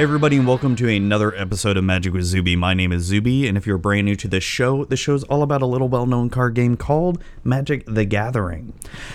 Hey, everybody, and welcome to another episode of Magic with Zuby. My name is Zuby, and if you're brand new to this show, the show's all about a little well known card game called Magic the Gathering.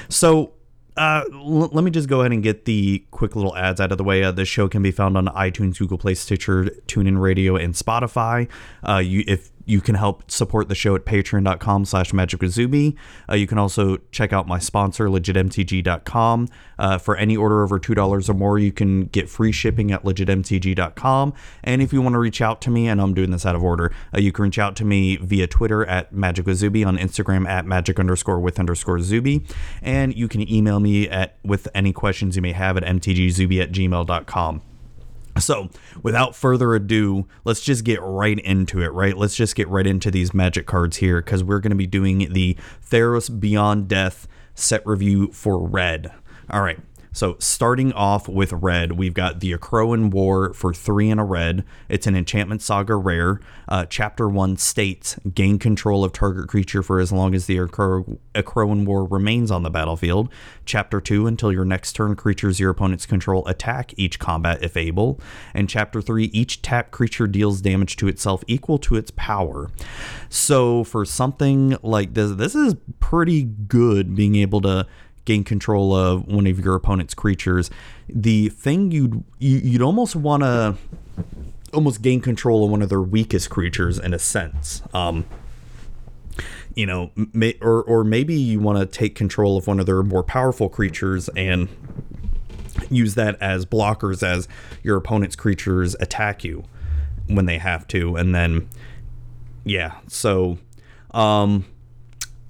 So, uh, l- let me just go ahead and get the quick little ads out of the way. Uh, this show can be found on iTunes, Google Play, Stitcher, TuneIn Radio, and Spotify. Uh, you, if you can help support the show at patreon.com slash magicwazubi. Uh, you can also check out my sponsor, legitmtg.com. Uh, for any order over $2 or more, you can get free shipping at legitmtg.com. And if you want to reach out to me, and I'm doing this out of order, uh, you can reach out to me via Twitter at magicwazubi, on Instagram at magic underscore with underscore zubi. And you can email me at with any questions you may have at mtgzubi at gmail.com. So, without further ado, let's just get right into it, right? Let's just get right into these magic cards here because we're going to be doing the Theros Beyond Death set review for red. All right. So, starting off with red, we've got the Akroan War for three in a red. It's an Enchantment Saga rare. Uh, chapter 1 states gain control of target creature for as long as the Akroan War remains on the battlefield. Chapter 2, until your next turn, creatures your opponents control attack each combat if able. And Chapter 3, each tap creature deals damage to itself equal to its power. So, for something like this, this is pretty good being able to gain control of one of your opponent's creatures. The thing you'd you, you'd almost want to almost gain control of one of their weakest creatures in a sense. Um, you know, may, or or maybe you want to take control of one of their more powerful creatures and use that as blockers as your opponent's creatures attack you when they have to, and then yeah. So, um,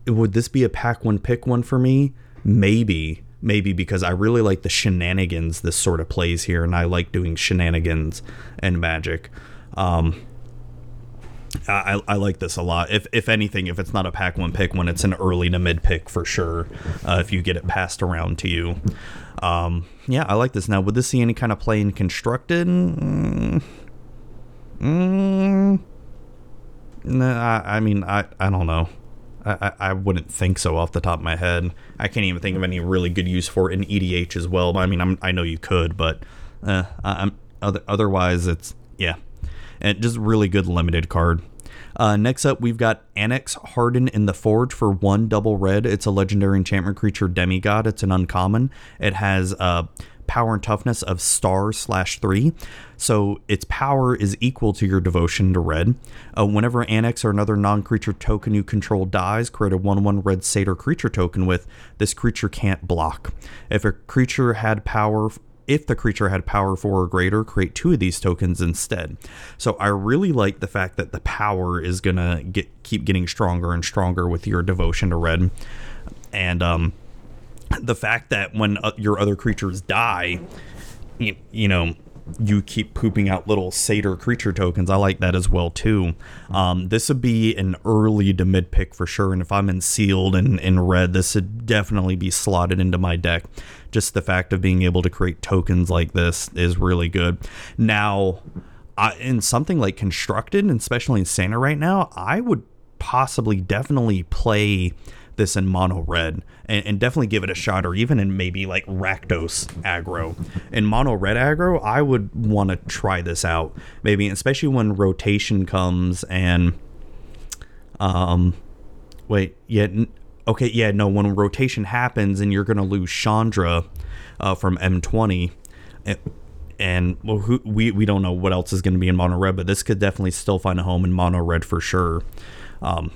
would this be a pack one pick one for me? Maybe maybe because I really like the shenanigans this sort of plays here, and I like doing shenanigans and magic. Um, I, I like this a lot. If if anything, if it's not a pack one pick when it's an early to mid pick for sure. Uh, if you get it passed around to you, um, yeah, I like this. Now, would this see any kind of play in constructed? Mm, mm, nah, I, I mean, I I don't know. I, I wouldn't think so off the top of my head. I can't even think of any really good use for it in EDH as well. I mean, I'm, i know you could, but uh, I'm other, otherwise it's yeah, and just really good limited card. Uh, next up, we've got Anax Hardened in the Forge for one double red. It's a legendary enchantment creature demigod. It's an uncommon. It has uh, power and toughness of star slash three. So its power is equal to your devotion to red. Uh, whenever Anax or another non creature token you control dies, create a 1 1 red satyr creature token with. This creature can't block. If a creature had power if the creature had power four or greater, create two of these tokens instead. So I really like the fact that the power is gonna get keep getting stronger and stronger with your devotion to red, and um, the fact that when uh, your other creatures die, you, you know, you keep pooping out little satyr creature tokens. I like that as well too. Um, this would be an early to mid pick for sure. And if I'm in sealed and in red, this would definitely be slotted into my deck. Just the fact of being able to create tokens like this is really good. Now, in something like constructed, and especially in Standard right now, I would possibly definitely play this in mono red and, and, definitely give it a shot, or even in maybe like Rakdos aggro. In mono red aggro, I would want to try this out, maybe, especially when rotation comes and. Um, wait, yeah, okay, yeah, no, when rotation happens and you're going to lose Chandra uh, from M20. And, and well, who, we, we don't know what else is going to be in mono red, but this could definitely still find a home in mono red for sure. Um,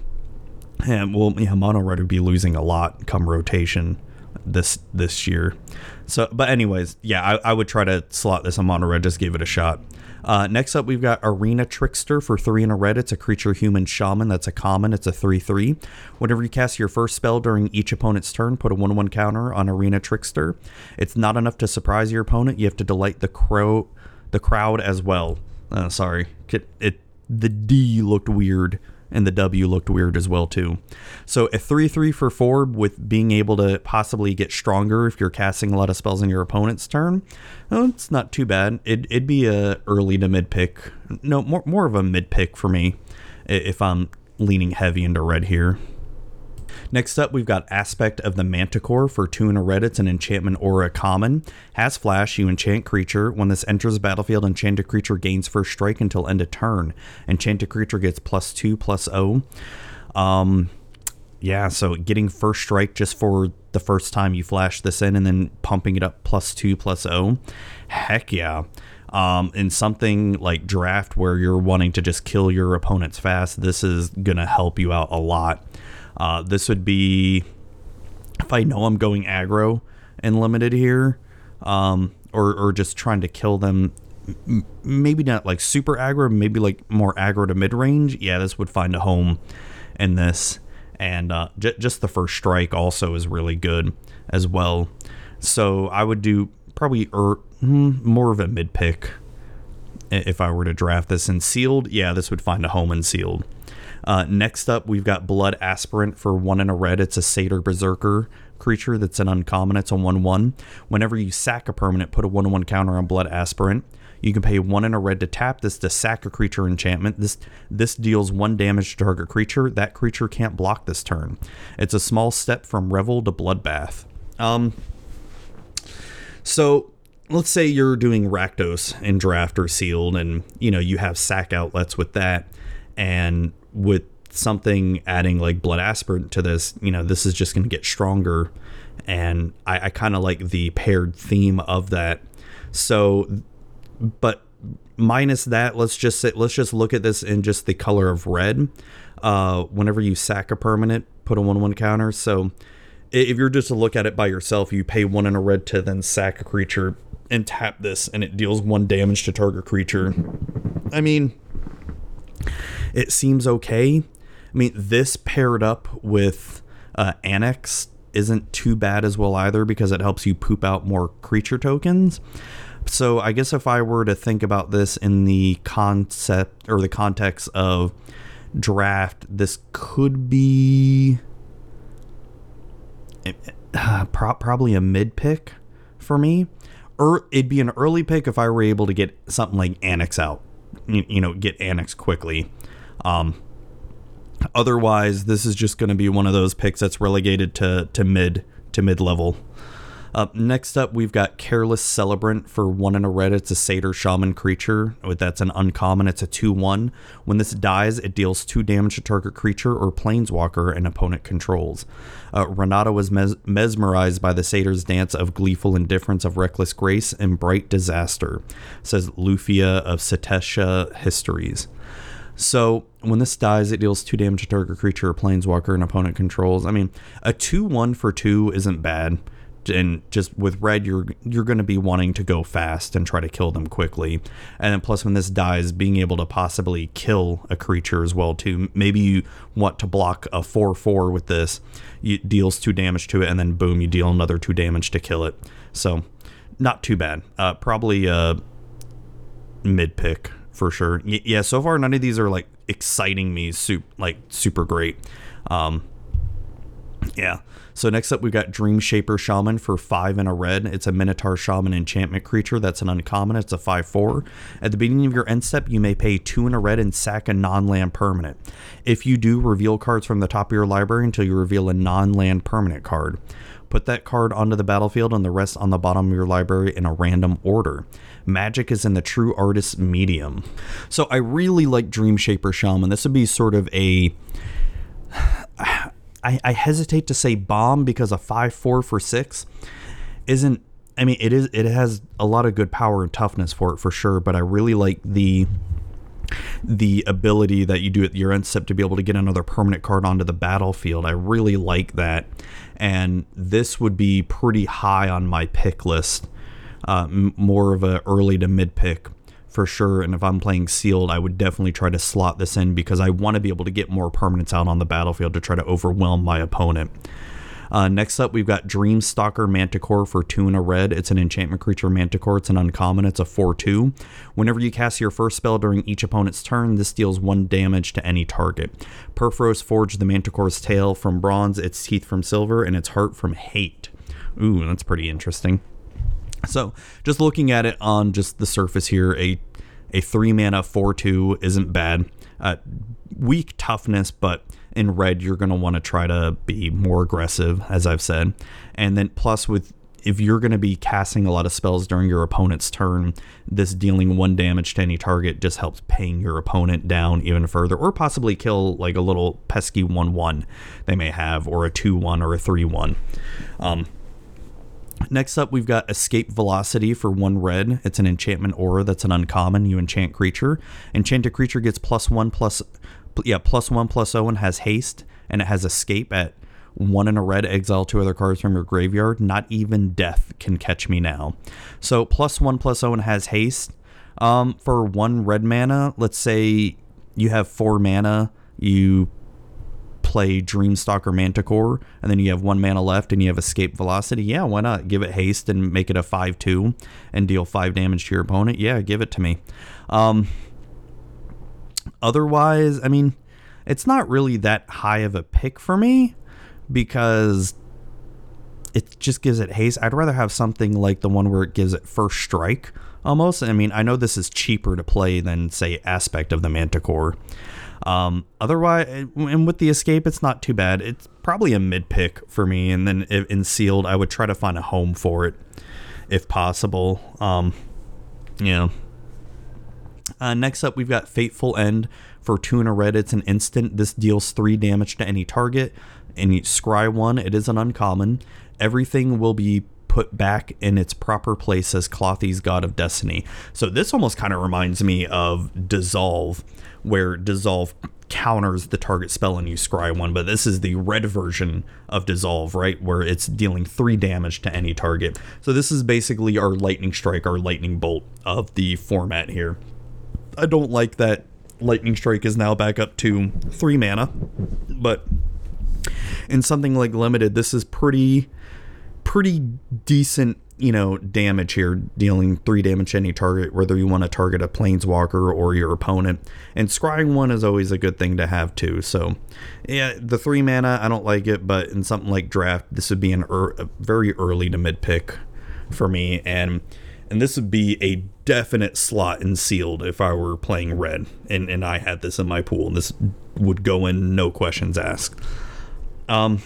and well, yeah, mono red would be losing a lot come rotation this this year. So, but anyways, yeah, I, I would try to slot this on mono red. Just give it a shot. Uh, next up, we've got Arena Trickster for three in a red. It's a creature human shaman. That's a common. It's a 3 3. Whenever you cast your first spell during each opponent's turn, put a 1 1 counter on Arena Trickster. It's not enough to surprise your opponent. You have to delight the crow, the crowd as well. Uh, sorry, it, it the D looked weird and the W looked weird as well too. So a 3-3 for 4 with being able to possibly get stronger if you're casting a lot of spells in your opponent's turn. Oh, it's not too bad. It, it'd be a early to mid pick. No, more, more of a mid pick for me if I'm leaning heavy into red here. Next up, we've got Aspect of the Manticore for two and a red. It's an enchantment or a common. Has flash, you enchant creature. When this enters the battlefield, enchanted creature gains first strike until end of turn. Enchanted creature gets plus two, plus O. Um, yeah, so getting first strike just for the first time you flash this in and then pumping it up plus two, plus O. Heck yeah. Um, in something like draft where you're wanting to just kill your opponents fast, this is going to help you out a lot. Uh, this would be if I know I'm going aggro and limited here, um, or or just trying to kill them. Maybe not like super aggro, maybe like more aggro to mid range. Yeah, this would find a home in this, and uh, j- just the first strike also is really good as well. So I would do probably er, more of a mid pick if I were to draft this in sealed. Yeah, this would find a home in sealed. Uh, next up, we've got Blood Aspirant for one in a red. It's a Satyr Berserker creature that's an uncommon. It's a 1 1. Whenever you sack a permanent, put a 1 1 counter on Blood Aspirant. You can pay one in a red to tap this to sack a creature enchantment. This this deals one damage to target creature. That creature can't block this turn. It's a small step from Revel to Bloodbath. Um, so let's say you're doing Rakdos in draft or sealed, and you know you have sack outlets with that, and with something adding like blood aspirant to this, you know, this is just going to get stronger. And I, I kind of like the paired theme of that. So, but minus that, let's just say, let's just look at this in just the color of red. Uh, whenever you sack a permanent, put a one one counter. So, if you're just to look at it by yourself, you pay one in a red to then sack a creature and tap this, and it deals one damage to target creature. I mean, it seems okay. I mean, this paired up with uh, Anax isn't too bad as well either because it helps you poop out more creature tokens. So I guess if I were to think about this in the concept or the context of draft, this could be uh, pro- probably a mid pick for me. Or it'd be an early pick if I were able to get something like Anax out. You, you know, get Anax quickly. Um, otherwise, this is just going to be one of those picks that's relegated to to mid to mid level. Uh, next up, we've got Careless Celebrant for one in a red. It's a Satyr Shaman creature. That's an uncommon. It's a 2 1. When this dies, it deals 2 damage to target creature or planeswalker an opponent controls. Uh, Renata was mes- mesmerized by the Satyr's dance of gleeful indifference, of reckless grace, and bright disaster, says Lufia of Setessa Histories. So when this dies, it deals two damage to target creature or planeswalker an opponent controls. I mean, a two one for two isn't bad. And just with red, you're you're going to be wanting to go fast and try to kill them quickly. And then plus, when this dies, being able to possibly kill a creature as well too. Maybe you want to block a four four with this. You deals two damage to it, and then boom, you deal another two damage to kill it. So not too bad. Uh, probably a mid pick for sure. Y- yeah, so far none of these are like exciting me super like super great. Um yeah. So next up we've got Dreamshaper Shaman for 5 and a red. It's a Minotaur Shaman enchantment creature that's an uncommon. It's a 5/4. At the beginning of your end step, you may pay 2 and a red and sack a non-land permanent. If you do, reveal cards from the top of your library until you reveal a non-land permanent card. Put that card onto the battlefield and the rest on the bottom of your library in a random order. Magic is in the true artist's medium. So I really like Dreamshaper Shaman. This would be sort of a. I, I hesitate to say bomb because a 5 4 for 6 isn't. I mean, it is. It has a lot of good power and toughness for it for sure, but I really like the the ability that you do at your end step to be able to get another permanent card onto the battlefield. I really like that. And this would be pretty high on my pick list. Uh, m- more of a early to mid pick for sure. And if I'm playing sealed, I would definitely try to slot this in because I want to be able to get more permanents out on the battlefield to try to overwhelm my opponent. Uh, next up, we've got Dreamstalker Manticore for two and a red. It's an enchantment creature Manticore. It's an uncommon. It's a 4 2. Whenever you cast your first spell during each opponent's turn, this deals one damage to any target. Purphoros forged the Manticore's tail from bronze, its teeth from silver, and its heart from hate. Ooh, that's pretty interesting. So, just looking at it on just the surface here, a A three mana four two isn't bad. Uh, weak toughness, but in red you're going to want to try to be more aggressive, as I've said. And then plus with if you're going to be casting a lot of spells during your opponent's turn, this dealing one damage to any target just helps paying your opponent down even further, or possibly kill like a little pesky 1 1 they may have, or a 2 1 or a 3 1. Um, Next up, we've got Escape Velocity for one red. It's an enchantment aura that's an uncommon. You enchant creature. Enchanted creature gets plus one plus, yeah, plus one plus zero and has haste, and it has escape at one in a red, exile two other cards from your graveyard. Not even death can catch me now. So plus one plus zero and has haste. Um, for one red mana, let's say you have four mana, you play Dreamstalker Manticore, and then you have one mana left and you have Escape Velocity, yeah, why not give it haste and make it a 5 2 and deal 5 damage to your opponent? Yeah, give it to me. Um, otherwise, I mean, it's not really that high of a pick for me because it just gives it haste. I'd rather have something like the one where it gives it first strike almost. I mean, I know this is cheaper to play than, say, Aspect of the Manticore. Um, otherwise, and with the escape, it's not too bad. It's probably a mid pick for me. And then in sealed, I would try to find a home for it if possible. Um, yeah. Uh, next up, we've got Fateful End for two in a red. It's an instant. This deals three damage to any target. And scry one, it is an uncommon. Everything will be put back in its proper place as Klothys God of Destiny. So this almost kind of reminds me of Dissolve, where Dissolve counters the target spell and you scry one, but this is the red version of Dissolve, right? Where it's dealing three damage to any target. So this is basically our Lightning Strike, our Lightning Bolt of the format here. I don't like that Lightning Strike is now back up to three mana, but in something like Limited, this is pretty pretty decent, you know, damage here, dealing three damage to any target, whether you want to target a planeswalker or your opponent. And scrying one is always a good thing to have too. So, yeah, the three mana, I don't like it, but in something like draft, this would be an er- a very early to mid pick for me, and and this would be a definite slot in sealed if I were playing red and and I had this in my pool. And this would go in, no questions asked. Um,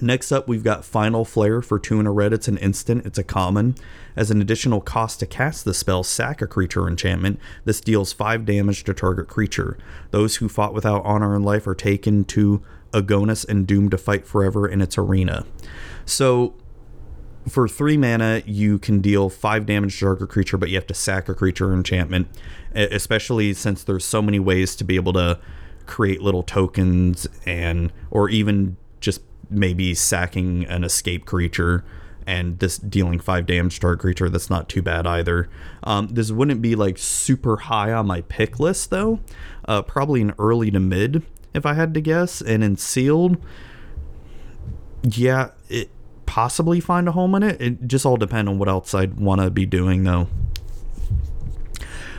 Next up, we've got Final Flare for two in a red. It's an instant, it's a common. As an additional cost to cast the spell, sack a creature enchantment. This deals 5 damage to target creature. Those who fought without honor and life are taken to Agonas and doomed to fight forever in its arena. So, for 3 mana, you can deal 5 damage to target creature, but you have to sack a creature enchantment, especially since there's so many ways to be able to create little tokens and or even just maybe sacking an escape creature and this dealing five damage to our creature. That's not too bad either. Um, this wouldn't be like super high on my pick list though. Uh, probably an early to mid if I had to guess. And in sealed, yeah, it possibly find a home in it. It just all depend on what else I'd want to be doing though.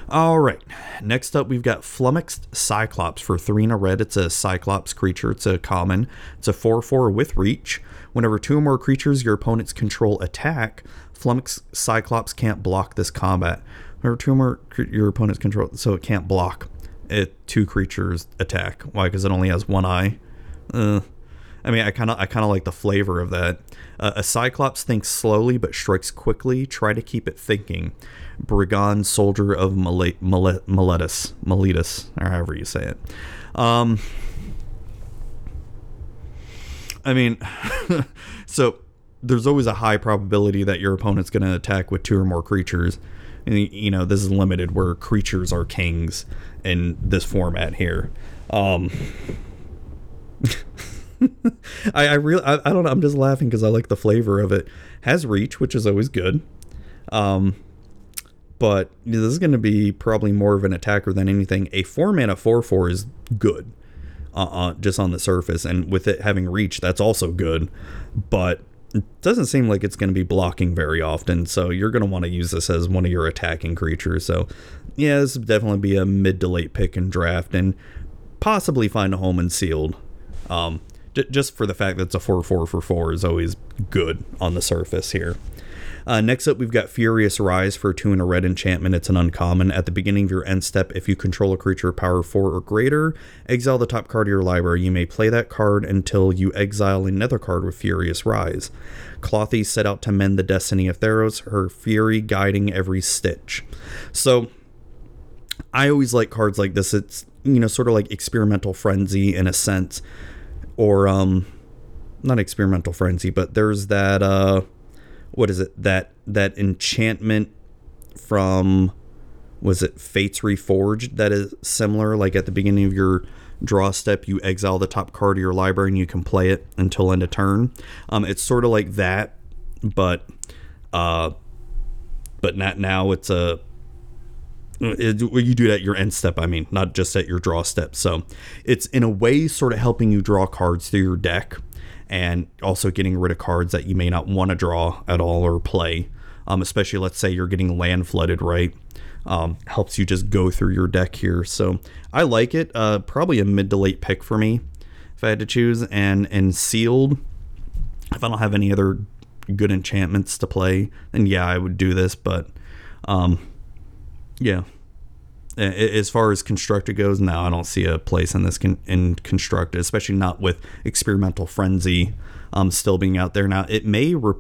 All right. Next up, we've got Flummoxed Cyclops for three a red. It's a Cyclops creature. It's a common. It's a 4 4 with reach. Whenever two or more creatures your opponents control attack, Flummoxed Cyclops can't block this combat. Whenever two or more your opponents control, so it can't block it two creatures attack. Why? Because it only has one eye. Uh, I mean, I kind of I kind of like the flavor of that. Uh, a Cyclops thinks slowly but strikes quickly. Try to keep it thinking brigand soldier of Meletis, Meletis, or however you say it. Um, I mean, so there's always a high probability that your opponent's going to attack with two or more creatures. And, you know, this is limited where creatures are kings in this format here. Um, I, I really, I, I, don't know. I'm just laughing because I like the flavor of it. Has reach, which is always good. Um, but this is going to be probably more of an attacker than anything. A four mana four four is good, uh, uh, just on the surface, and with it having reach, that's also good. But it doesn't seem like it's going to be blocking very often, so you're going to want to use this as one of your attacking creatures. So, yeah, this would definitely be a mid to late pick in draft, and possibly find a home in sealed. Um, j- just for the fact that it's a four four for four is always good on the surface here. Uh, next up, we've got Furious Rise for two and a red enchantment. It's an uncommon. At the beginning of your end step, if you control a creature power four or greater, exile the top card of your library. You may play that card until you exile another card with Furious Rise. Klothys set out to mend the destiny of Theros, her fury guiding every stitch. So, I always like cards like this. It's you know sort of like experimental frenzy in a sense, or um, not experimental frenzy, but there's that uh what is it that that enchantment from was it Fates Reforged that is similar? Like at the beginning of your draw step you exile the top card of your library and you can play it until end of turn. Um it's sort of like that but uh but not now it's a it, you do it at your end step i mean not just at your draw step. So it's in a way sort of helping you draw cards through your deck and also getting rid of cards that you may not want to draw at all or play. Um, especially, let's say you're getting land flooded, right? Um, helps you just go through your deck here. So I like it. Uh, probably a mid to late pick for me if I had to choose. And and sealed, if I don't have any other good enchantments to play, then yeah, I would do this. But um, yeah, as far as constructed goes, now I don't see a place in this con- in constructed, especially not with experimental frenzy um, still being out there. Now it may. Re-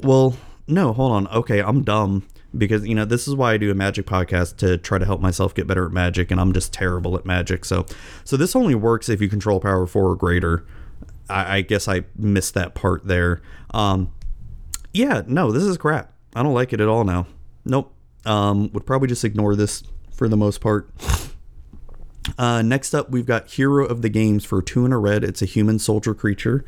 well, no, hold on. Okay, I'm dumb because you know this is why I do a magic podcast to try to help myself get better at magic, and I'm just terrible at magic. So, so this only works if you control power four or greater. I, I guess I missed that part there. Um, yeah, no, this is crap. I don't like it at all now. Nope. Um, would probably just ignore this for the most part. Uh, next up, we've got Hero of the Games for two and a red. It's a human soldier creature.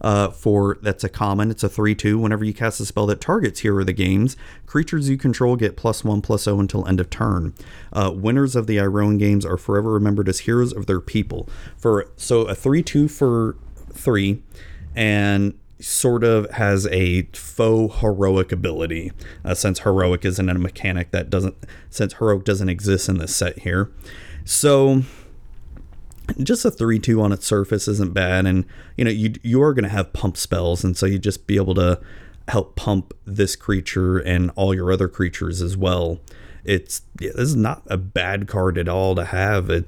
Uh, for that's a common. It's a three-two. Whenever you cast a spell that targets Hero of the Games, creatures you control get plus one plus zero until end of turn. Uh, winners of the Iroan Games are forever remembered as heroes of their people. For so a three-two for three, and sort of has a faux heroic ability uh, since heroic isn't a mechanic that doesn't since heroic doesn't exist in this set here. So just a 3-2 on its surface isn't bad and you know you you are going to have pump spells and so you just be able to help pump this creature and all your other creatures as well. It's yeah, this is not a bad card at all to have. It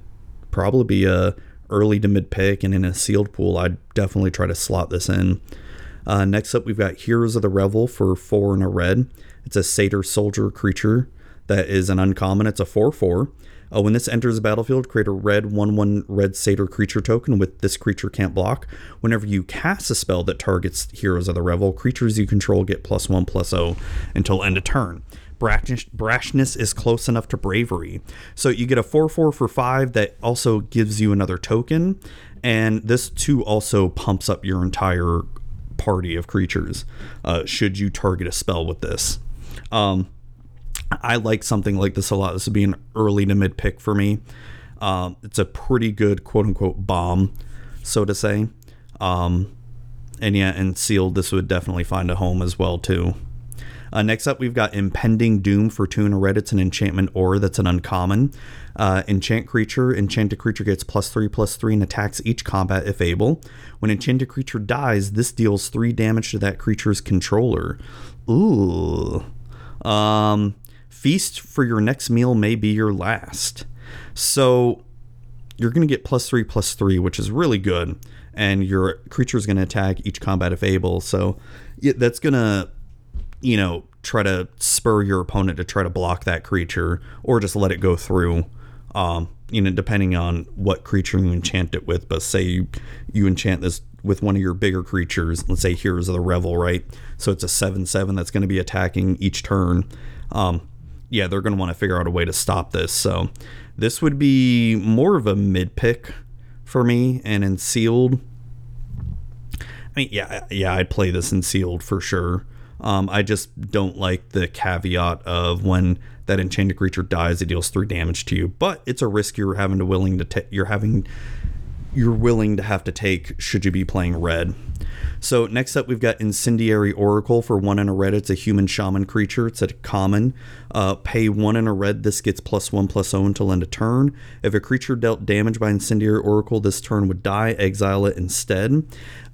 probably be a early to mid pick and in a sealed pool i'd definitely try to slot this in uh, next up, we've got Heroes of the Revel for four and a red. It's a Satyr Soldier creature that is an uncommon. It's a 4 4. Uh, when this enters the battlefield, create a red 1 1 red Satyr creature token with this creature can't block. Whenever you cast a spell that targets Heroes of the Revel, creatures you control get plus 1 plus 0 until end of turn. Brashness, is close enough to bravery. So you get a 4 4 for 5 that also gives you another token. And this too also pumps up your entire party of creatures uh, should you target a spell with this. Um, I like something like this a lot. This would be an early to mid pick for me. Um, it's a pretty good quote unquote bomb, so to say. Um, and yeah, and sealed, this would definitely find a home as well too. Uh, next up, we've got Impending Doom for two and a red. It's an enchantment or that's an uncommon. Uh, enchant creature. Enchanted creature gets plus three, plus three, and attacks each combat if able. When enchanted creature dies, this deals three damage to that creature's controller. Ooh. Um, feast for your next meal may be your last. So you're going to get plus three, plus three, which is really good. And your creature is going to attack each combat if able. So yeah, that's going to you know, try to spur your opponent to try to block that creature or just let it go through. Um, you know, depending on what creature you enchant it with. But say you, you enchant this with one of your bigger creatures, let's say Heroes of the Revel, right? So it's a 7 7 that's going to be attacking each turn. Um, yeah, they're going to want to figure out a way to stop this. So this would be more of a mid pick for me. And in sealed, I mean, yeah, yeah, I'd play this in sealed for sure. Um, I just don't like the caveat of when that enchanted creature dies, it deals three damage to you. But it's a risk you're having to willing to take. You're having you're willing to have to take should you be playing red. So next up, we've got Incendiary Oracle for one in a red. It's a human shaman creature. It's a common. Uh, pay one in a red. This gets plus one plus zero until end of turn. If a creature dealt damage by Incendiary Oracle this turn would die. Exile it instead.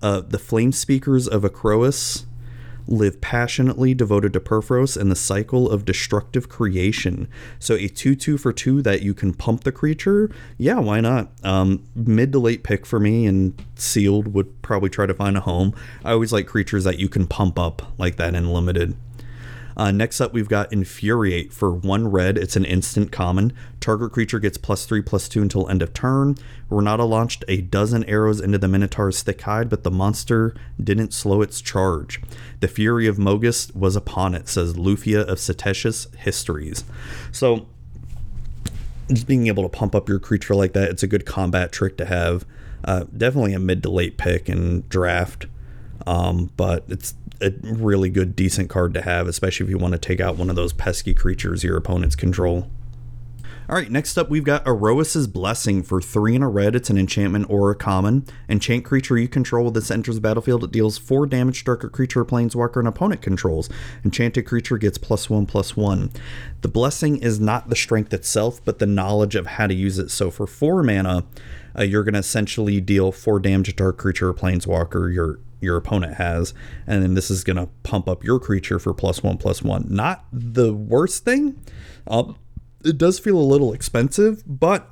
Uh, the Flame Speakers of Akros live passionately devoted to Purphoros and the cycle of destructive creation. So a 2 2 for 2 that you can pump the creature. Yeah, why not? Um, mid to late pick for me, and sealed would probably try to find a home. I always like creatures that you can pump up like that in limited. Uh, next up, we've got Infuriate for one red. It's an instant common. Target creature gets plus three, plus two until end of turn. Renata launched a dozen arrows into the Minotaur's thick hide, but the monster didn't slow its charge. The fury of Mogis was upon it, says Lufia of Cetetius Histories. So, just being able to pump up your creature like that, it's a good combat trick to have. Uh, definitely a mid to late pick in draft. Um, but it's a really good, decent card to have, especially if you want to take out one of those pesky creatures your opponents control. All right, next up we've got Iroas's Blessing for three in a red. It's an enchantment or a common. Enchant creature you control this enters the battlefield. It deals four damage to a creature planeswalker an opponent controls. Enchanted creature gets plus one plus one. The Blessing is not the strength itself, but the knowledge of how to use it. So for four mana, uh, you're going to essentially deal four damage to a creature planeswalker your your opponent has, and then this is going to pump up your creature for plus one plus one. Not the worst thing. Um, it does feel a little expensive, but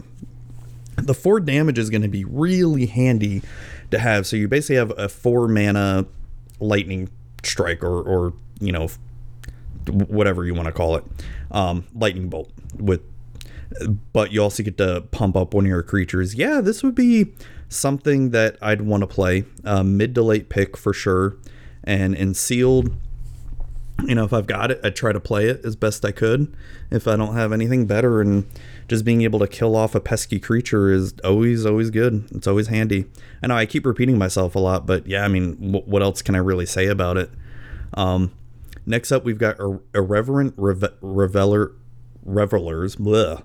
the four damage is going to be really handy to have. So you basically have a four mana lightning strike or, or you know, whatever you want to call it, um, lightning bolt with. But you also get to pump up one of your creatures. Yeah, this would be something that I'd want to play. Uh, mid to late pick for sure. And in sealed, you know, if I've got it, I try to play it as best I could. If I don't have anything better, and just being able to kill off a pesky creature is always, always good. It's always handy. I know I keep repeating myself a lot, but yeah, I mean, what else can I really say about it? Um, next up, we've got Ir- irreverent reve- reveler revelers. Bleh.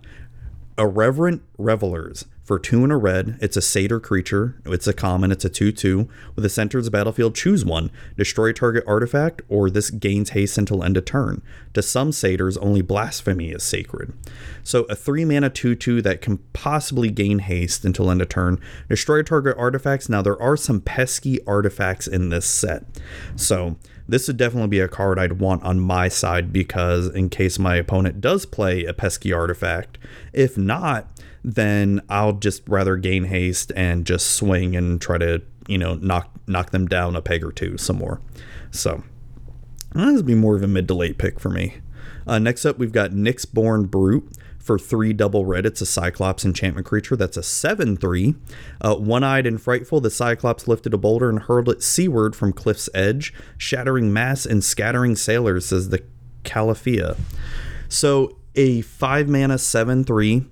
Irreverent revelers for two and a red, it's a satyr creature. It's a common. It's a 2 2. With a center of the battlefield, choose one. Destroy target artifact, or this gains haste until end of turn. To some satyrs, only blasphemy is sacred. So a 3 mana 2 2 that can possibly gain haste until end of turn. Destroy target artifacts. Now, there are some pesky artifacts in this set. So this would definitely be a card I'd want on my side because in case my opponent does play a pesky artifact, if not, then I'll just rather gain haste and just swing and try to, you know, knock knock them down a peg or two some more. So this would be more of a mid to late pick for me. Uh, next up, we've got Nyxborn Brute for three double red. It's a Cyclops enchantment creature. That's a 7 3. Uh, One eyed and frightful, the Cyclops lifted a boulder and hurled it seaward from cliff's edge, shattering mass and scattering sailors, says the Calafia. So a 5 mana 7 3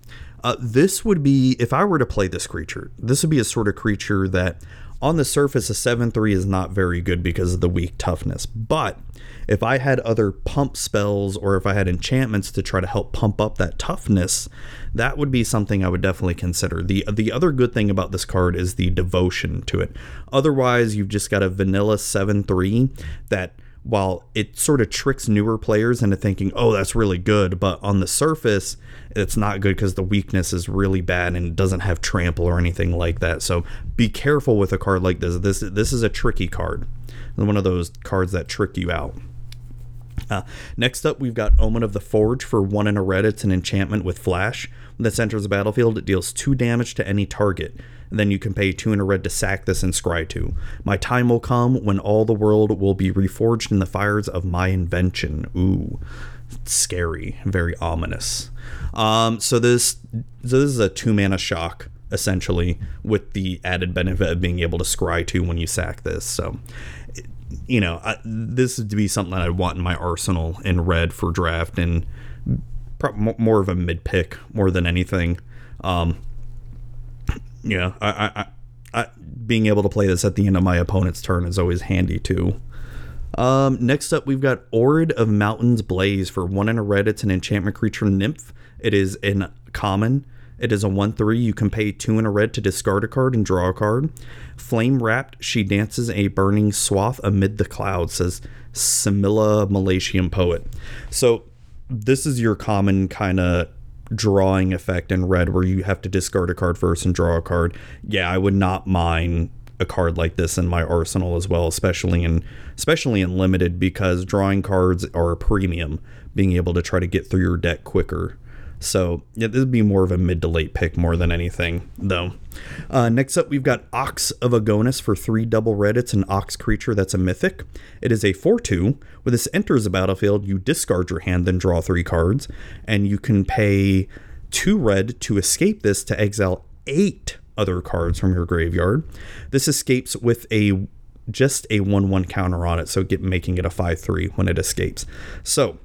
uh, this would be, if I were to play this creature, this would be a sort of creature that on the surface, a 7 3 is not very good because of the weak toughness. But if I had other pump spells or if I had enchantments to try to help pump up that toughness, that would be something I would definitely consider. The the other good thing about this card is the devotion to it. Otherwise, you've just got a vanilla 7-3 that while it sort of tricks newer players into thinking, oh, that's really good, but on the surface, it's not good because the weakness is really bad and doesn't have trample or anything like that. So be careful with a card like this. This this is a tricky card, one of those cards that trick you out. Uh, next up, we've got Omen of the Forge for one in a red. It's an enchantment with flash. When this enters the battlefield, it deals two damage to any target. And then you can pay two in a red to sack this and scry two. My time will come when all the world will be reforged in the fires of my invention. Ooh, scary, very ominous. Um, so this so this is a two mana shock essentially, with the added benefit of being able to scry two when you sack this. So you know, I, this would be something that I want in my arsenal in red for draft and more of a mid pick more than anything. Um, yeah, I, I, I, being able to play this at the end of my opponent's turn is always handy too. Um, next up, we've got Oread of Mountains Blaze for one in a red. It's an enchantment creature nymph. It is in common. It is a 1 3. You can pay 2 in a red to discard a card and draw a card. Flame wrapped, she dances a burning swath amid the clouds, says Samila Meletian poet. So, this is your common kind of drawing effect in red where you have to discard a card first and draw a card. Yeah, I would not mind a card like this in my arsenal as well, especially in especially in limited because drawing cards are a premium, being able to try to get through your deck quicker. So yeah, this would be more of a mid to late pick more than anything, though. Uh, next up, we've got Ox of Agonas for three double red. It's an Ox creature that's a mythic. It is a 4 2. When this enters the battlefield, you discard your hand, then draw three cards, and you can pay two red to escape this to exile eight other cards from your graveyard. This escapes with a just a 1 1 counter on it, so get making it a 5 3 when it escapes. So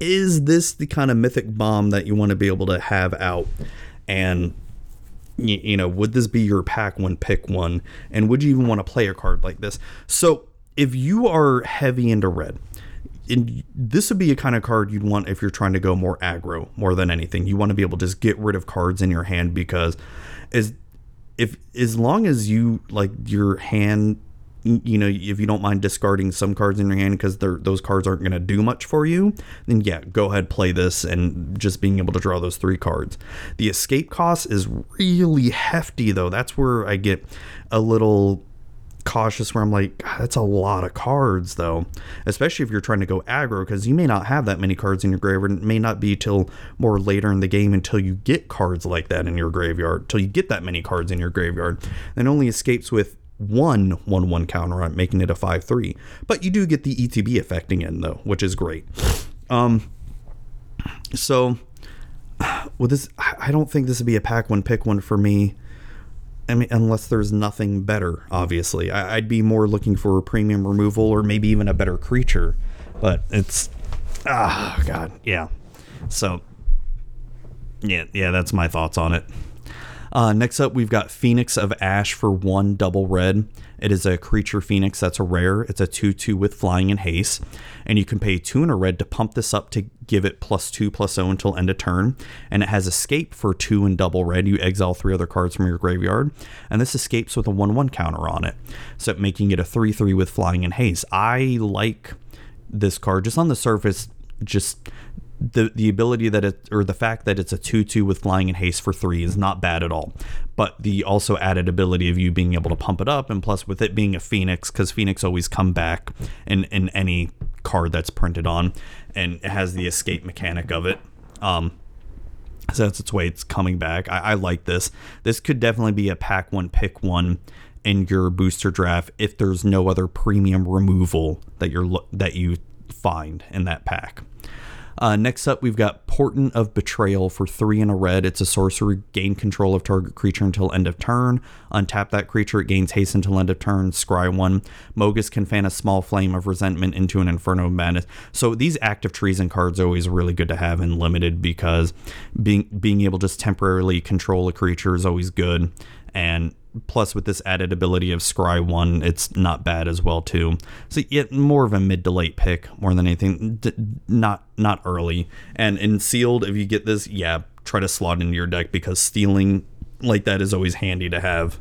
is this the kind of mythic bomb that you want to be able to have out? And you, you know, would this be your pack one pick one? And would you even want to play a card like this? So if you are heavy into red, and this would be a kind of card you'd want if you're trying to go more aggro more than anything. You want to be able to just get rid of cards in your hand because as if as long as you like your hand you know, if you don't mind discarding some cards in your hand because those cards aren't going to do much for you, then yeah, go ahead, play this and just being able to draw those three cards. The escape cost is really hefty, though. That's where I get a little cautious where I'm like, that's a lot of cards, though, especially if you're trying to go aggro because you may not have that many cards in your graveyard. It may not be till more later in the game until you get cards like that in your graveyard, till you get that many cards in your graveyard. And only escapes with one 1 1 counter on making it a 5 3. But you do get the ETB affecting in, though, which is great. Um, so, with this, I don't think this would be a pack one pick one for me. I mean, unless there's nothing better, obviously. I, would be more looking for a premium removal or maybe even a better creature. But it's. Ah, God. Yeah. So, yeah, yeah, that's my thoughts on it. Uh, next up, we've got Phoenix of Ash for one double red. It is a creature Phoenix that's a rare. It's a 2 2 with flying and haste. And you can pay two and a red to pump this up to give it plus 2 plus 0 until end of turn. And it has escape for 2 and double red. You exile three other cards from your graveyard. And this escapes with a 1 1 counter on it. So making it a 3 3 with flying and haste. I like this card just on the surface. Just the the ability that it or the fact that it's a 2-2 with flying and haste for 3 is not bad at all. But the also added ability of you being able to pump it up and plus with it being a phoenix cuz phoenix always come back in in any card that's printed on and it has the escape mechanic of it. Um so that's its way it's coming back. I, I like this. This could definitely be a pack one pick one in your booster draft if there's no other premium removal that you're that you find in that pack uh, next up, we've got Portent of Betrayal for three and a red. It's a sorcery. Gain control of target creature until end of turn. Untap that creature. It gains haste until end of turn. Scry one. Mogis can fan a small flame of resentment into an Inferno of Madness. So these active treason cards are always really good to have in limited because being being able to just temporarily control a creature is always good. And plus with this added ability of scry one it's not bad as well too. So yet more of a mid to late pick more than anything D- not not early. And in sealed if you get this yeah try to slot into your deck because stealing like that is always handy to have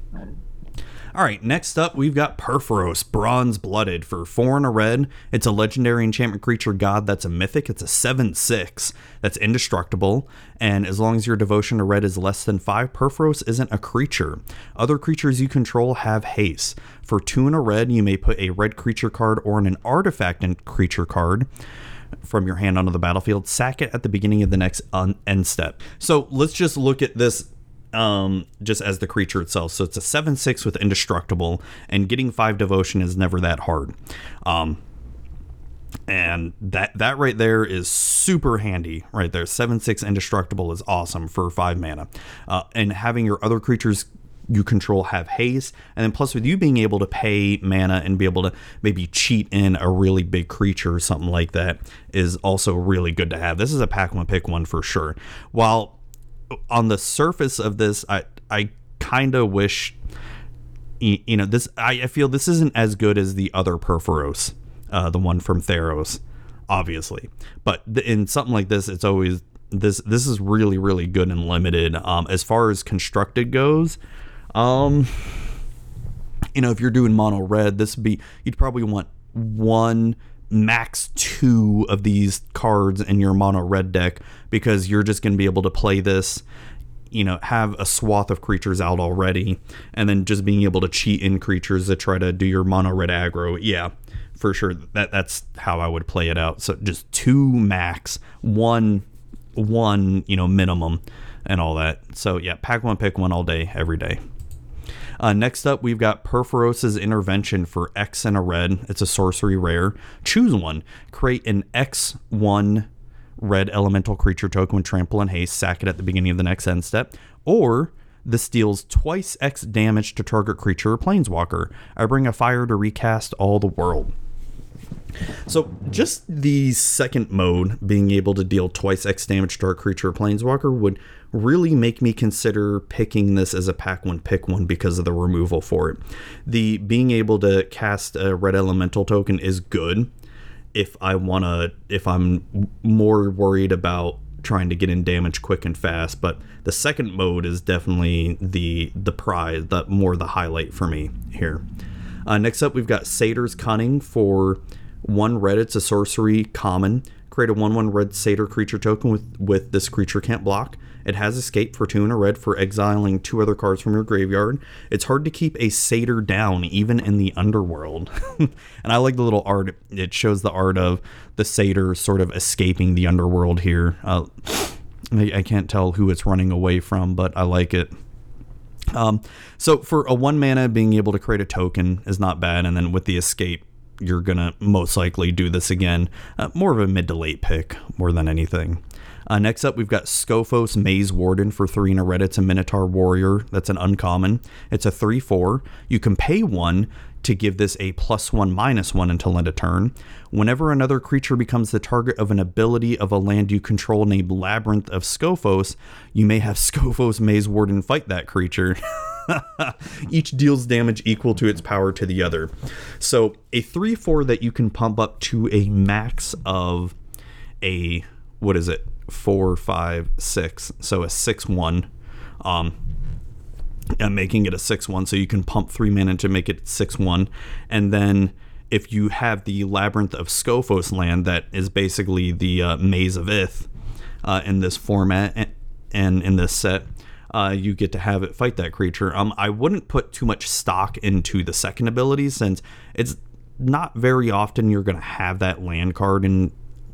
all right, next up we've got Purphoros, Bronze Blooded for four and a red. It's a legendary enchantment creature god that's a mythic. It's a 7 6 that's indestructible. And as long as your devotion to red is less than five, Purphoros isn't a creature. Other creatures you control have haste. For two and a red, you may put a red creature card or an artifact and creature card from your hand onto the battlefield, sack it at the beginning of the next un- end step. So let's just look at this um, just as the creature itself. So it's a 7 6 with indestructible, and getting 5 devotion is never that hard. Um, and that that right there is super handy right there 7-6 indestructible is awesome for 5 mana uh, and having your other creatures you control have haste and then plus with you being able to pay mana and be able to maybe cheat in a really big creature or something like that is also really good to have this is a pack one pick one for sure while on the surface of this, I I kind of wish you know this. I, I feel this isn't as good as the other Purphoros, uh, the one from Theros, obviously. But in something like this, it's always this. This is really really good and limited. Um, as far as constructed goes, um, you know, if you're doing mono red, this would be you'd probably want one max two of these cards in your mono red deck because you're just going to be able to play this you know, have a swath of creatures out already, and then just being able to cheat in creatures to try to do your mono red aggro, yeah, for sure. That that's how I would play it out. So just two max, one one, you know, minimum and all that. So yeah, pack one, pick one all day, every day. Uh, next up, we've got Purphoros' Intervention for X and a red. It's a sorcery rare. Choose one. Create an X1 red elemental creature token with trample and haste. Sack it at the beginning of the next end step. Or this deals twice X damage to target creature or planeswalker. I bring a fire to recast all the world. So just the second mode, being able to deal twice X damage to our creature or planeswalker, would really make me consider picking this as a pack one pick one because of the removal for it. The being able to cast a red elemental token is good if I wanna if I'm more worried about trying to get in damage quick and fast, but the second mode is definitely the the prize, the more the highlight for me here. Uh, next up, we've got Satyr's Cunning for one red. It's a sorcery common. Create a one one red satyr creature token with with this creature can't block. It has escape for two and a red for exiling two other cards from your graveyard. It's hard to keep a satyr down even in the underworld. and I like the little art. It shows the art of the satyr sort of escaping the underworld here. Uh, I, I can't tell who it's running away from, but I like it. Um, so for a one mana, being able to create a token is not bad, and then with the escape, you're gonna most likely do this again. Uh, more of a mid to late pick more than anything. Uh, next up, we've got Skophos Maze Warden for three and a red. It's a Minotaur Warrior. That's an uncommon. It's a 3 4. You can pay one to give this a plus one minus one until end of turn. Whenever another creature becomes the target of an ability of a land you control named Labyrinth of Skophos, you may have Skophos Maze Warden fight that creature. Each deals damage equal to its power to the other. So a 3 4 that you can pump up to a max of a, what is it, four, five, six. So a 6 1. Um, and making it a 6 1. So you can pump three mana to make it 6 1. And then if you have the Labyrinth of Skophos land, that is basically the uh, Maze of Ith uh, in this format and, in this set, uh, you get to have it fight that creature. Um, I wouldn't put too much stock into the second ability since it's not very often you're going to have that land card in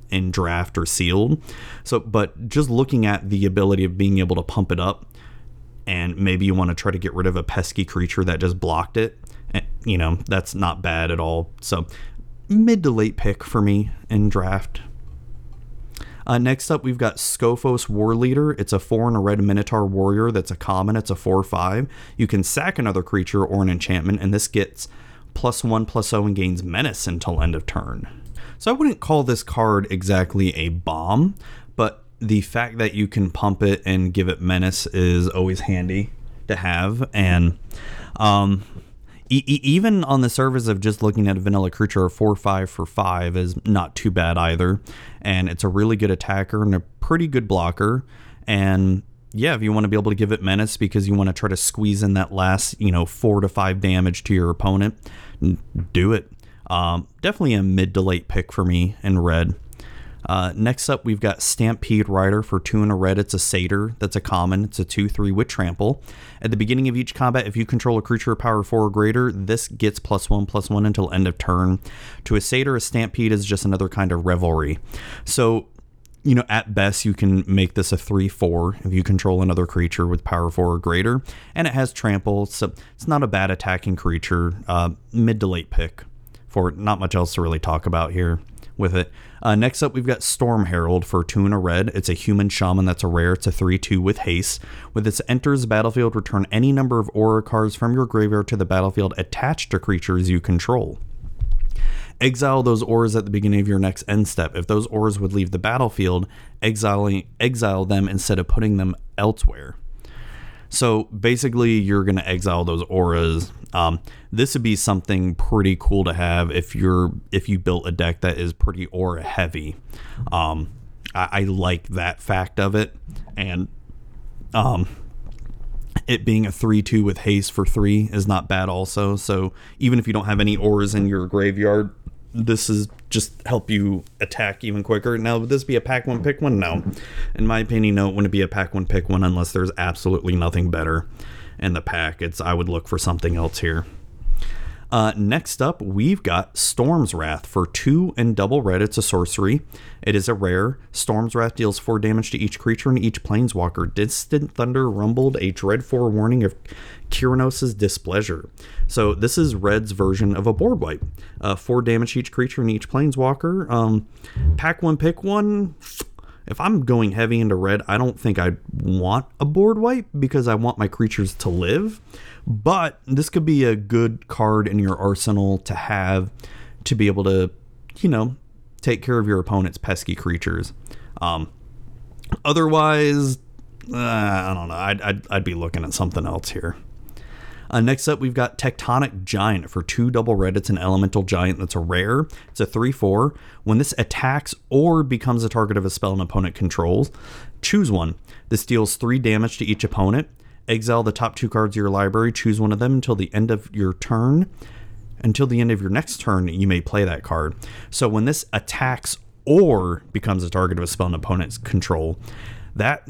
in draft or sealed. So, but just looking at the ability of being able to pump it up, and maybe you want to try to get rid of a pesky creature that just blocked it. Eh, you know, that's not bad at all. So, mid to late pick for me in draft. Uh, next up, we've got Skophos War Leader. It's a 4 and a red Minotaur Warrior that's a common. It's a 4 5. You can sack another creature or an enchantment, and this gets plus 1 plus 0 and gains Menace until end of turn. So I wouldn't call this card exactly a bomb, the fact that you can pump it and give it Menace is always handy to have. And um, e- even on the surface of just looking at a vanilla creature, a 4 5 for 5 is not too bad either. And it's a really good attacker and a pretty good blocker. And yeah, if you want to be able to give it menace because you want to try to squeeze in that last, you know, four to five damage to your opponent, do it. Um, definitely a mid to late pick for me in red. Uh, next up, we've got Stampede Rider for two and a red. It's a satyr. That's a common. It's a 2 3 with trample. At the beginning of each combat, if you control a creature power 4 or greater, this gets plus 1 plus 1 until end of turn. To a satyr, a stampede is just another kind of revelry. So, you know, at best, you can make this a 3 4 if you control another creature with power 4 or greater. And it has trample, so it's not a bad attacking creature. Uh, mid to late pick for not much else to really talk about here with it. Uh, next up, we've got Storm Herald for two and a red. It's a human shaman that's a rare. It's a 3 2 with haste. With its enters battlefield, return any number of aura cards from your graveyard to the battlefield attached to creatures you control. Exile those auras at the beginning of your next end step. If those auras would leave the battlefield, exiling, exile them instead of putting them elsewhere. So basically, you're going to exile those auras. Um, this would be something pretty cool to have if you're if you built a deck that is pretty aura heavy. Um, I, I like that fact of it, and um, it being a 3-2 with haste for 3 is not bad also so even if you don't have any auras in your graveyard this is just help you attack even quicker. Now, would this be a pack one pick one? No. In my opinion, no, it wouldn't be a pack one pick one unless there's absolutely nothing better in the pack. It's I would look for something else here. Uh, next up, we've got Storm's Wrath for two and double red. It's a sorcery. It is a rare. Storm's Wrath deals four damage to each creature and each planeswalker. Distant Thunder rumbled a dread forewarning of Keranos' displeasure. So this is Red's version of a board wipe. Uh, four damage each creature and each planeswalker. Um, pack one, pick one if I'm going heavy into red, I don't think I want a board wipe because I want my creatures to live. But this could be a good card in your arsenal to have to be able to, you know, take care of your opponent's pesky creatures. Um, otherwise, uh, I don't know. I'd, I'd, I'd be looking at something else here. Uh, next up, we've got Tectonic Giant for two double red. It's an elemental giant that's a rare. It's a 3 4. When this attacks or becomes a target of a spell an opponent controls, choose one. This deals three damage to each opponent. Exile the top two cards of your library. Choose one of them until the end of your turn. Until the end of your next turn, you may play that card. So when this attacks or becomes a target of a spell an opponent's control, that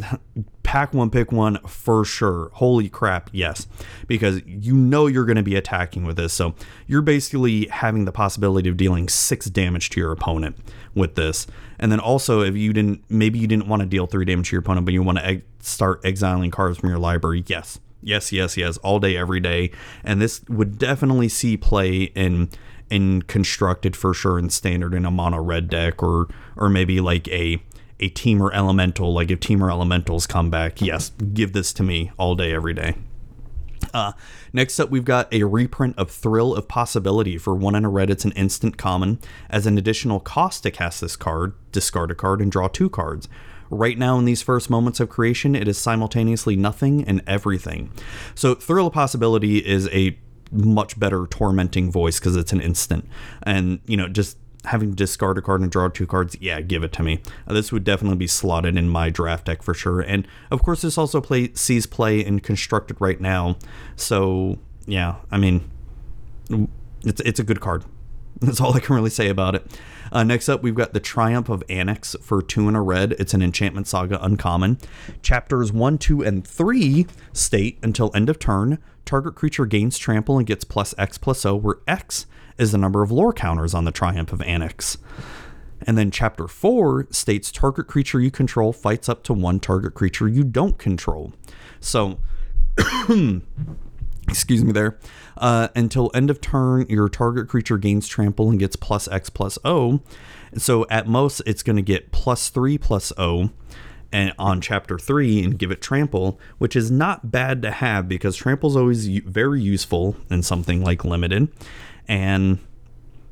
pack one, pick one for sure. Holy crap, yes. Because you know you're going to be attacking with this. So you're basically having the possibility of dealing six damage to your opponent with this. And then also, if you didn't, maybe you didn't want to deal three damage to your opponent, but you want to ex- start exiling cards from your library, yes. Yes, yes, yes, all day, every day. And this would definitely see play in in constructed for sure in standard in a mono red deck or or maybe like a a Temur elemental, like if Temur elementals come back, yes, give this to me all day, every day. Uh, next up, we've got a reprint of Thrill of Possibility for one in a red. It's an instant common. As an additional cost to cast this card, discard a card and draw two cards. Right now, in these first moments of creation, it is simultaneously nothing and everything. So, Thrill of Possibility is a much better tormenting voice because it's an instant. And, you know, just having to discard a card and draw two cards, yeah, give it to me. Uh, this would definitely be slotted in my draft deck for sure. And of course, this also play sees play in constructed right now. So yeah, I mean, it's it's a good card. That's all I can really say about it. Uh, next up, we've got the Triumph of Anax for two and a red. It's an enchantment saga uncommon. Chapters one, two, and three state until end of turn, target creature gains trample and gets plus X plus O, where X is the number of lore counters on the Triumph of Anax. And then chapter 4 states target creature you control fights up to one target creature you don't control. So, excuse me there. Uh, until end of turn, your target creature gains trample and gets plus X plus O. So at most, it's going to get plus 3 plus O and on chapter 3 and give it trample which is not bad to have because trample is always very useful in something like limited and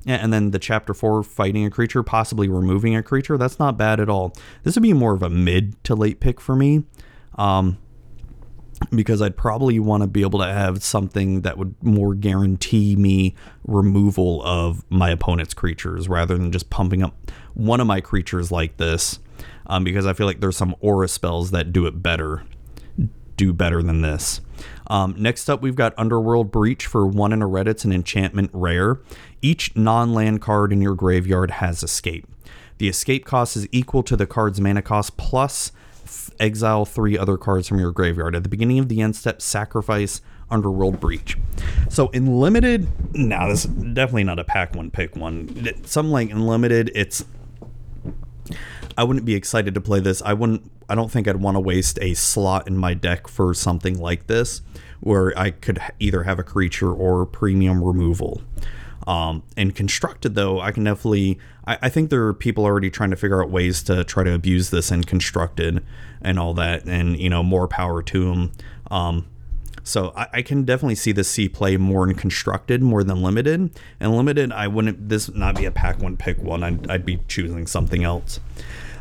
and then the chapter four fighting a creature, possibly removing a creature. That's not bad at all. This would be more of a mid to late pick for me, um, because I'd probably want to be able to have something that would more guarantee me removal of my opponent's creatures rather than just pumping up one of my creatures like this. Um, because I feel like there's some aura spells that do it better, do better than this. Um, next up, we've got Underworld Breach for one in a red. It's an enchantment rare. Each non land card in your graveyard has escape. The escape cost is equal to the card's mana cost plus exile three other cards from your graveyard. At the beginning of the end step, sacrifice Underworld Breach. So in limited, now this is definitely not a pack one pick one. Something like in limited, it's I wouldn't be excited to play this. I wouldn't. I don't think I'd want to waste a slot in my deck for something like this, where I could either have a creature or premium removal. Um, and constructed though, I can definitely. I, I, think there are people already trying to figure out ways to try to abuse this and constructed and all that, and you know more power to them. Um, so I, I, can definitely see this C play more in constructed more than limited. And limited, I wouldn't. This not be a pack one pick one. I'd, I'd be choosing something else.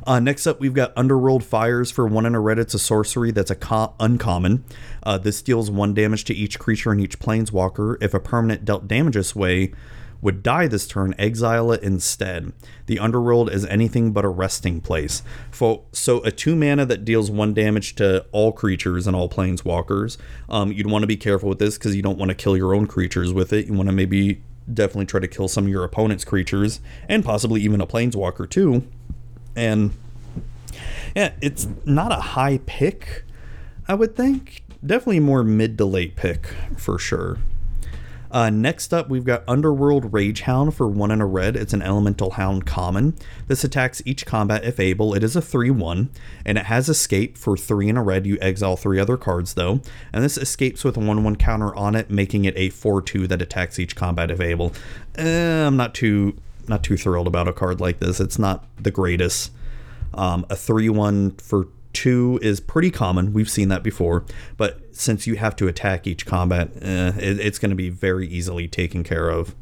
Uh, next up, we've got Underworld Fires for one in a red. It's a sorcery that's a co- uncommon. Uh, this deals one damage to each creature and each planeswalker. If a permanent dealt damage this way would die this turn, exile it instead. The Underworld is anything but a resting place. so a two mana that deals one damage to all creatures and all planeswalkers. Um, you'd want to be careful with this because you don't want to kill your own creatures with it. You want to maybe definitely try to kill some of your opponent's creatures and possibly even a planeswalker too. And yeah, it's not a high pick, I would think. Definitely more mid to late pick for sure. Uh, next up, we've got Underworld Rage Hound for one and a red. It's an Elemental Hound common. This attacks each combat if able. It is a 3 1, and it has escape for three and a red. You exile three other cards, though. And this escapes with a 1 1 counter on it, making it a 4 2 that attacks each combat if able. Eh, I'm not too. Not too thrilled about a card like this. It's not the greatest. Um, a 3 1 for two is pretty common. We've seen that before. But since you have to attack each combat, eh, it, it's going to be very easily taken care of.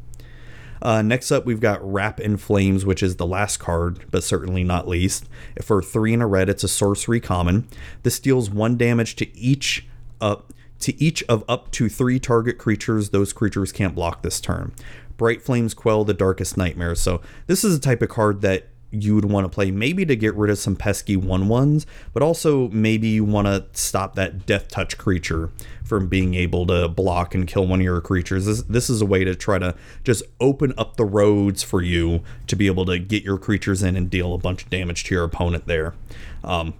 Uh, next up, we've got Wrap in Flames, which is the last card, but certainly not least. For three and a red, it's a sorcery common. This deals one damage to each up to each of up to three target creatures. Those creatures can't block this turn. Bright Flames quell the darkest nightmares. So this is a type of card that you would want to play maybe to get rid of some pesky one ones, but also maybe you want to stop that death touch creature from being able to block and kill one of your creatures. This, this is a way to try to just open up the roads for you to be able to get your creatures in and deal a bunch of damage to your opponent there. Um,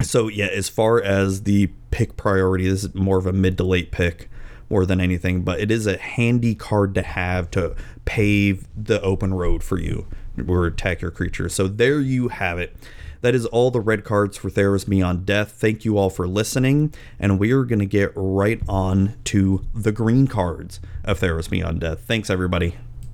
so yeah, as far as the pick priority, this is more of a mid to late pick more than anything, but it is a handy card to have to pave the open road for you or attack your creature. So there you have it. That is all the red cards for Theros Beyond Death. Thank you all for listening, and we are going to get right on to the green cards of Theros Beyond Death. Thanks, everybody.